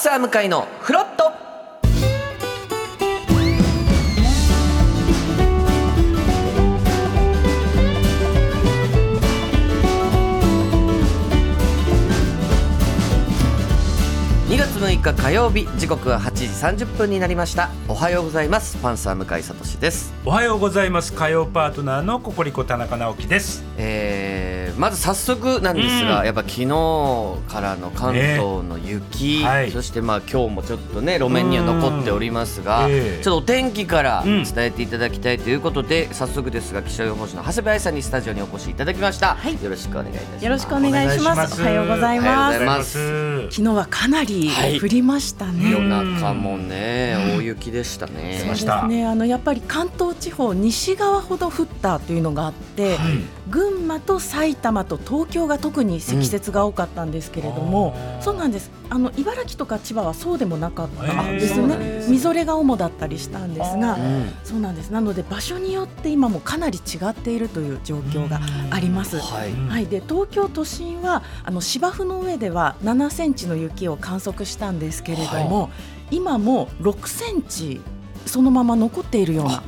サー向かいのフロット。2月6日火曜日時刻は8時30分になりました。おはようございます。パンサー向井聡です。おはようございます。火曜パートナーのココリコ田中直樹です。えー、まず早速なんですが、うん。やっぱ昨日からの関東の雪、ねはい。そしてまあ今日もちょっとね路面には残っておりますが、うん。ええ。ちょっとお天気からうん。伝えていただきたいということで、早速ですが気象予報士の長谷部愛さんにスタジオにお越しいただきました、はい。よろしくお願いいたします。よろしくお願いします。おはようございおはようます。ございます。す昨日はかなりはい。降りましたね。夜中もね、大雪でしたね。そうですね。あのやっぱり関東地方西側ほど降ったというのがあって、群馬と埼玉と東京が特に積雪が多かったんですけれども、うんそうなんです。あの茨城とか千葉はそうでもなかったへーですよねみぞれが主だったりしたんですがあ、うんそうなんです。なので場所によって今もかなり違っているという状況があります。はい。うんはい、で東京都心はあの芝生の上では7センチの雪を観測したんですけれども、今も6センチそのまま残っているような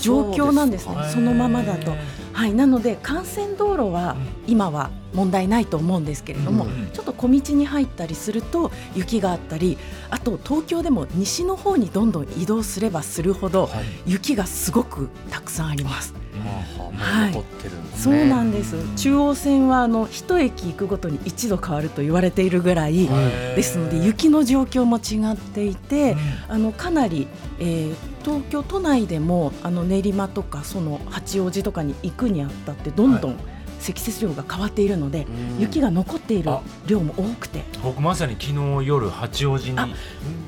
状況なんですねそのままだと。はい、なので幹線道路は今は問題ないと思うんですけれども、うんちょっと小道に入ったりすると雪があったりあと東京でも西の方にどんどん移動すればするほどはい。雪がすごくたくさんあります。もうはい。残ってるんですそうね。なんです。中央線はあの一駅行くごとに一度変わると言われているぐらいですので雪の状況も違っていて、あのかなり、えー東京都内でもあの練馬とかその八王子とかに行くにあったってどんどん積雪量が変わっているので、うん。雪が残っているあ。量も多くて、僕まさに昨日夜八王子にあ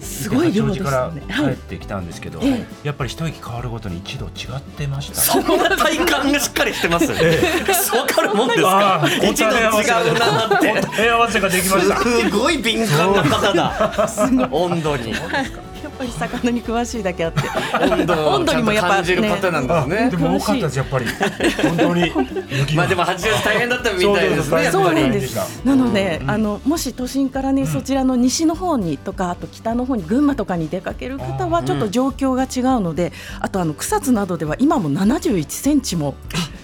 すごい量です八王よね。子から帰ってきたんですけど、えやっぱり一駅変わるごとに一度違ってましたそんな体感がしっかりしてます。わかるもんですか？一度違うなって。答え合わせができました。すごい敏感な方だ。温度に。ぱり魚に詳しいだけあって温度温度にもやっぱ感じる方なんですねで。も多かったですやっぱり本当にまあでも八王子大変だったみたいですね。そうなんですなので、うんあのもし都心からね、そちらの西の方にとかあと北の方に群馬とかに出かける方はちょっと状況が違うので、あとあの草津などでは今も71センチも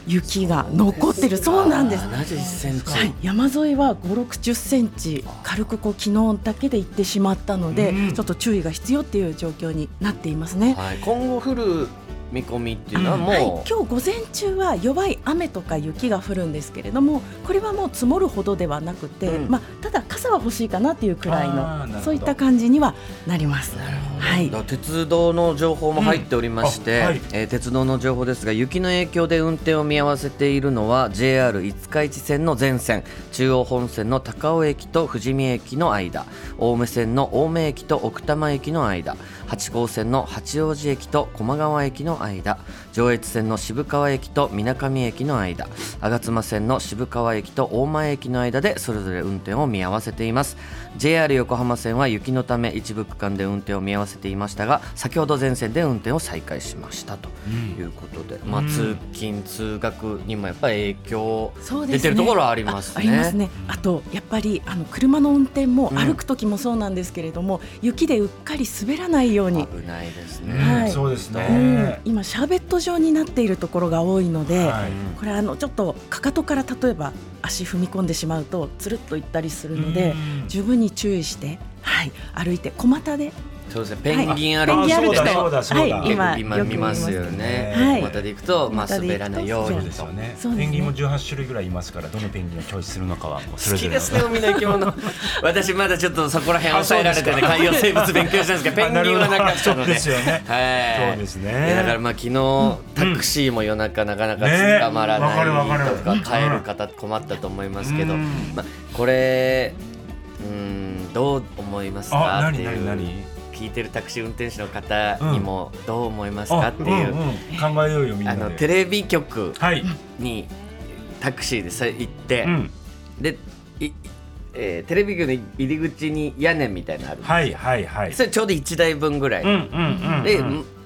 雪が残ってるそうなんです。七十センチ。はい、山沿いは5、6、10センチ軽くこう昨日だけで行ってしまったので、うんちょっと注意が必要っていう状況になっていますね。はい。今後降る見込みっていうのははい、も今日午前中は弱い雨とか雪が降るんですけれどもこれはもう積もるほどではなくて、うん。まあ、ただ傘は欲しいかなっていうくらいのそういった感じにはなります。う。はい。鉄道の情報も入っておりまして、うん。あはい。えー鉄道の情報ですが雪の影響で運転を見合わせているのは JR 五日市線の全線中央本線の高尾駅と富士見駅の間青梅線の青梅駅と奥多摩駅の間八高線の八王子駅と駒川駅の間。上越線の渋川駅と水上駅の間吾妻線の渋川駅と大前駅の間でそれぞれ運転を見合わせています。JR 横浜線は雪のため一部区間で運転を見合わせていましたが先ほど全線で運転を再開しましたということで、まあ、うん通勤通学にもやっぱり影響出てるところはありますね。あありますね。あとやっぱりあの車の運転も歩く時もそうなんですけれども、雪でうっかり滑らないように、危ないですうんね。はい。そうですうん。ね、今シャーベット状になっているところが多いので、はい。これあのちょっとかかとから例えば足踏み込んでしまうとつるっといったりするので、うん。十分に注意して、はい、歩いて小股でそうですね。ペンギン歩きペンギン歩きとあそうだそうだそうだ。はい、今今よく見ますよね。ね。はい。またで行くと、まあ滑らないようそうにと。ですよね。ペンギンも18種類ぐらいいますからどのペンギンをチョイスするのかはもうそれぞれの。好きですね海の。生き物私まだちょっとそこら辺抑えられてね。海洋生物勉強したんですけど ペンギンはなかったそうのでですよね。はい。そうですね。だからまあ昨日タクシーも夜中なかなかね捕まらないるとか帰る方困ったと思いますけどうん。まあこれうんどう思いますか？あっていう。何何何？聞いてるタクシー運転手の方にもどう思いますかあっていううんうん。考えようよみんなあでのテレビ局はい、にタクシーでさ行って、うん、でい、えーテレビ局の入り口に屋根みたいなのある、はいはいはい。それちょうど1台分ぐらい、うんうんうんうん。で、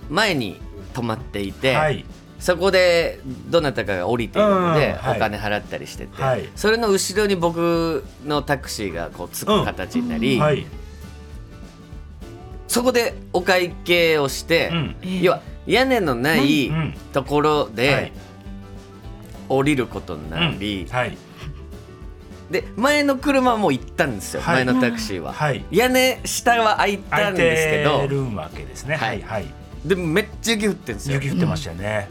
前に止まっていて、はい。そこでどなたかが降りているので、うんはい。お金払ったりしてて、はい。それの後ろに僕のタクシーがこうつく形になり、はいそこでお会計をして、うん。ええ要は屋根のないうん。ところはい。で降りることになり、はい。で前の車はもう行ったんですよ、はい。前のタクシーは、はい。屋根下は開いたんですけてどるわけですね。ははい。いはい。でもめっちゃ雪降ってんですよ。雪降ってましたよね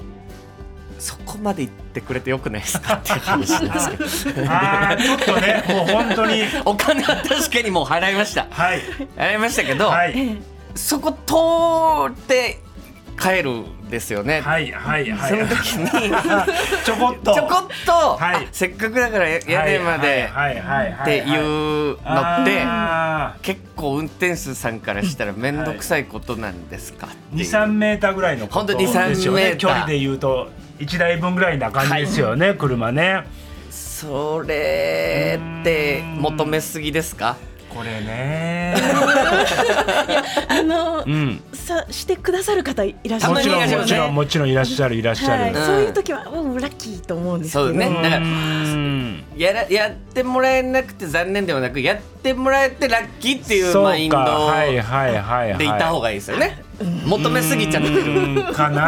そこまで行ってくれてよくないですかっていう話なんですけどちょっとねもう本当に。お金は確かにもう払いました。はい。払いましたけど、はい。えそこ通って帰るんですよね、はいはいはい。その時にちょこっと。ちょこっと、はい。あせっかくだから屋根まではいはいっていうのってあ結構運転手さんからしたら面倒くさいことなんですかっていう。23メーターぐらいのことほんと2 3ですよね。メーター距離で言うと1台分ぐらいな感じですよね、車ね。それって求めすぎですか？これね。あのうん。さしてくださる方いらっしゃたまにもちろんいらっしゃいますねもちろんもちろんいらっしゃるいらっしゃる、はい、うんそういう時はもうラッキーと思うんですけどそうね。だからうん。やらやってもらえなくて残念ではなくやってもらえてラッキーっていうマインドはいはいはいはい。でいた方がいいですよね、求めすぎちゃって。るうん。かな。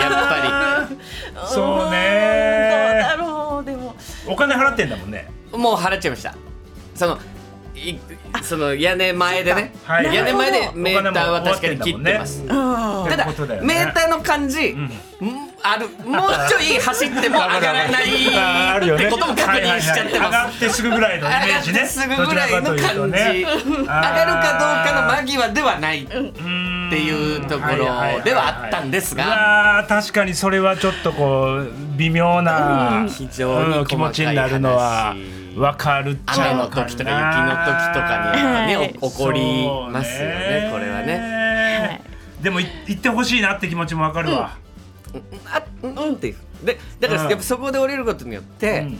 やっそううん。どうねだろうでも。お金払ってんだもんね。もう払っちゃいました。そのいその屋根前でね、はい。屋根前でなメーターは確かに切ってます、うん。ただ、メーターの感じ、んんあるもうちょい走っても 上がらないってことも確認しちゃってはいはいはい。上がますってすぐぐらいのイメージね。すぐぐらいの感じ、上がるかどうかの間際ではないっていうところではあったんですが。が確かにそれはちょっとこう微妙な、非常にうん気持ちになるのはわかるっちゃ雨の時とか雪の時とかにはね、起こりますよねこれはね。ね。でもい行ってほしいなって気持ちもわかるわ、あうんっていう。でだからうん。やっぱそこで降りることによって、うん。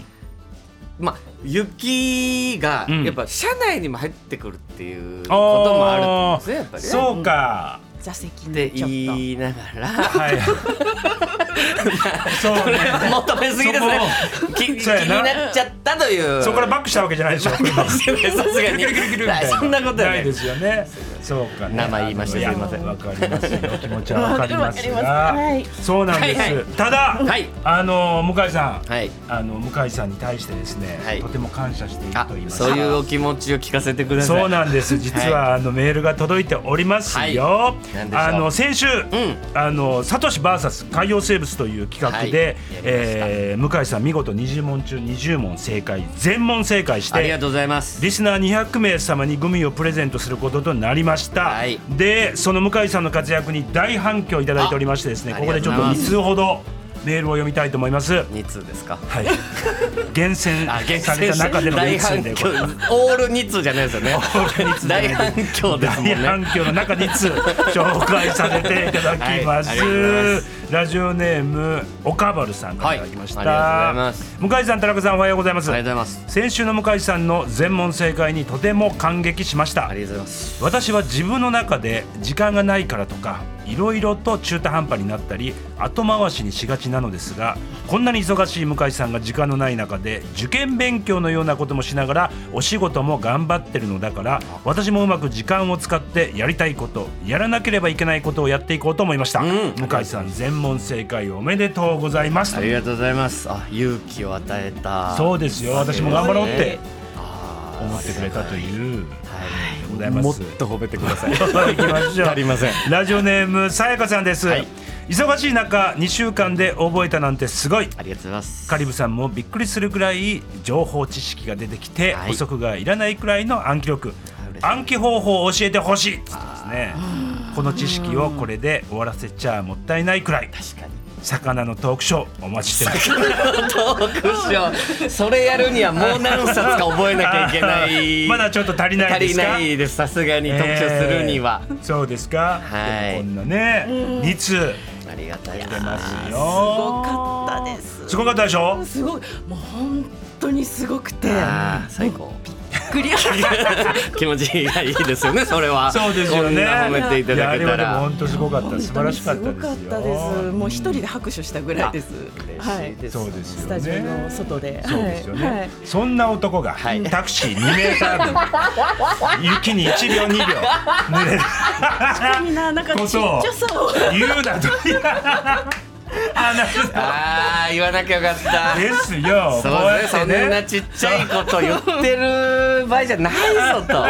まあ雪がうん。やっぱ車内にも入ってくるっていうこともあるんですねやっぱりね。そうか、座席ってにちょっと。言いながら。はい。そう。ね求めすぎですね。気気にななっちゃったという。そこからバックしたわけじゃないでしょさ す がにそんなことはない。ないですよね。そうかね。名前言いました。すいません。わかりますよ。気持ちはわかりますが。ます。はい、そうなんです。はいはい。ただ、はい。あの向井さん、はい。あの向井さんに対してですね、はい。とても感謝しているあと言います。か。そういうお気持ちを聞かせてください。そうなんです。実は、あのメールが届いておりますよ。あの先週、ん。あのサトシバーサス海洋生物という企画で、はい。やりました。えー向井さん見事20問中20問正解、全問正解して。ありがとうございます。リスナー200名様にグミをプレゼントすることとなりました、はい。でその向井さんの活躍に大反響いただいておりましてですねあここでちょっと2ありがとうございます。通ほどメールを読みたいと思います。二通ですか？はい。厳選された中での2通大反響オール2通じゃないですよね。大反響ですもん大ね反響の中2通紹介させていただきます,、ラジオネームおかばるさんからい。ただきました、はいありがとうございます。向井さん田中さんおはようございます。ありがとうございます。先週の向井さんの全問正解にとても感激しました。ありがとうございます。私は自分の中で時間がないからとかいろいろと中途半端になったり後回しにしがちなのですがこんなに忙しい向井さんが時間のない中で受験勉強のようなこともしながらお仕事も頑張ってるのだから私もうまく時間を使ってやりたいことやらなければいけないことをやっていこうと思いました、うん。向井さん全問正解おめでとうございます。ありがとうございます。あ勇気を与えた。そうですよ。私も頑張ろうって思ってくれたというはいございます。もっと褒めてください。行きましょう足りません。ラジオネームさやかさんです、はい。忙しい中2週間で覚えたなんてすごい。ありがとうございます。カリブさんもびっくりするくらい情報知識が出てきて、はい。補足がいらないくらいの暗記力暗記方法を教えてほしいっつってますねこの知識をこれで終わらせちゃもったいないくらい。確かに魚のトークショーお待ちしてます。トークショー。それやるにはもう何冊か覚えなきゃいけない。まだちょっと足りない足りですか？ないです。さすがに特集するには、えーそうですか、はい。こんなね、2通ありがたいすよ。すごかったです。すごかったでしょ？すごい。もう本当にすごくて。最高クリア。気持ちがいいですよねそれは。そうですよね。こんな褒めていただけたら。本当すごかった。素晴らしかったですよ。すごかったです。もう一人で拍手したぐらいです。はい。ですそうですよスタジオのね外で。そうですよね、そんな男が、はい。タクシー2メーター分雪に1秒2秒。濡れるみんななんかちっちゃさを言うなと ああー言わなきゃよかった。ですよそうね、そんなちっちゃいこと言ってる場合じゃないぞと。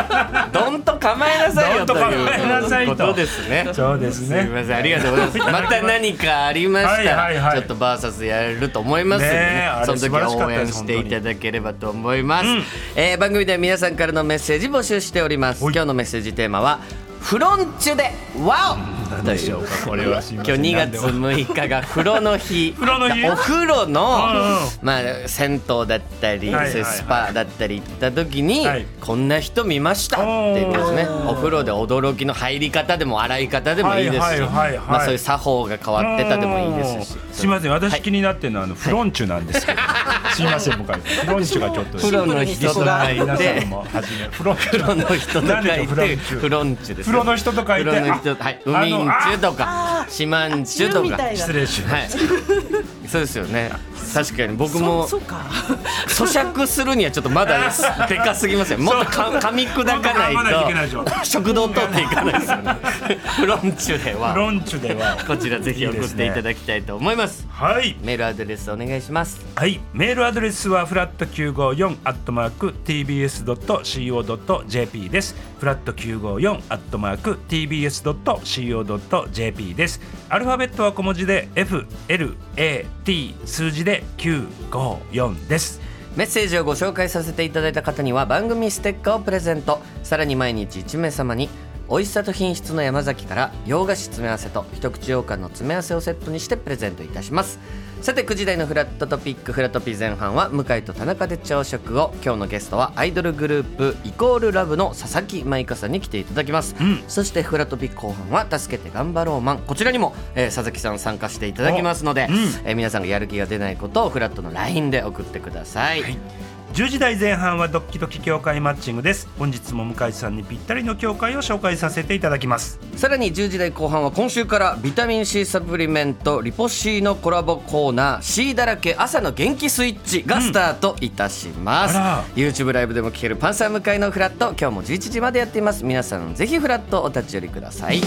どんと構えなさいよということですね。そうですね。すみません。ありがとうございます。また何かありましたら、はいはいはい。ちょっとバーサスやれると思いますので、その時は応援していただければと思います、うん。えー番組では皆さんからのメッセージ募集しております。今日のメッセージテーマはフロンチュでワオでしょうかこれは今日2月6日が風呂の日。風呂の日？お風呂の、まあ、銭湯だったり、はいはいはい。そういうスパだったり行った時に、はい。こんな人見ましたっていうですね。お風呂で驚きの入り方でも洗い方でもいいですし、まあ、そういう作法が変わってたでもいいですし。うんすいません私気になってるのはあのフロンチュなんですけど、すいません僕はフロンチュがちょっと風呂の人と書いて。フロンチ風呂の人と書いフロンチュ？てフロンチュです風呂の人と書いて。はい。ウミンチュとか四万チュとか。失礼しまはい。そうですよね。確かに僕そもうそうか。咀嚼するにはちょっとまだでかすぎますよ。もっとか噛み砕かないと。食道通っていかないですよね。フロンチュでフロはンチュでは。こちらぜひ送っていただきたいと思います。はい。メールアドレスお願いします。はい、メールアドレスはフラット954アットマーク tbs.co.jp です。フラット954アットマーク tbs.co.jp です。アルファベットは小文字で F L A T 数字で954です。メッセージをご紹介させていただいた方には番組ステッカーをプレゼントさらに毎日1名様に美味しさと品質の山崎から洋菓子詰め合わせと一口羊羹の詰め合わせをセットにしてプレゼントいたしますさて9時台のフラットトピックフラトピ前半は向井と田中で朝食を今日のゲストはアイドルグループイコールラブの佐々木舞香さんに来ていただきます、ん。そしてフラトピ後半は助けて頑張ろうマン。こちらにも、えー佐々木さん参加していただきますので、おうん。えー皆さんがやる気が出ないことをフラットの LINE で送ってください、はい10時台前半はドッキドキ協会マッチングです。本日も向井さんにぴったりの協会を紹介させていただきます。さらに10時台後半は今週からビタミン C サプリメントリポ C のコラボコーナー C だらけ朝の元気スイッチがスタートいたします、あら YouTube ライブでも聴けるパンサー向かいのフラット今日も11時までやっています皆さんぜひフラットお立ち寄りください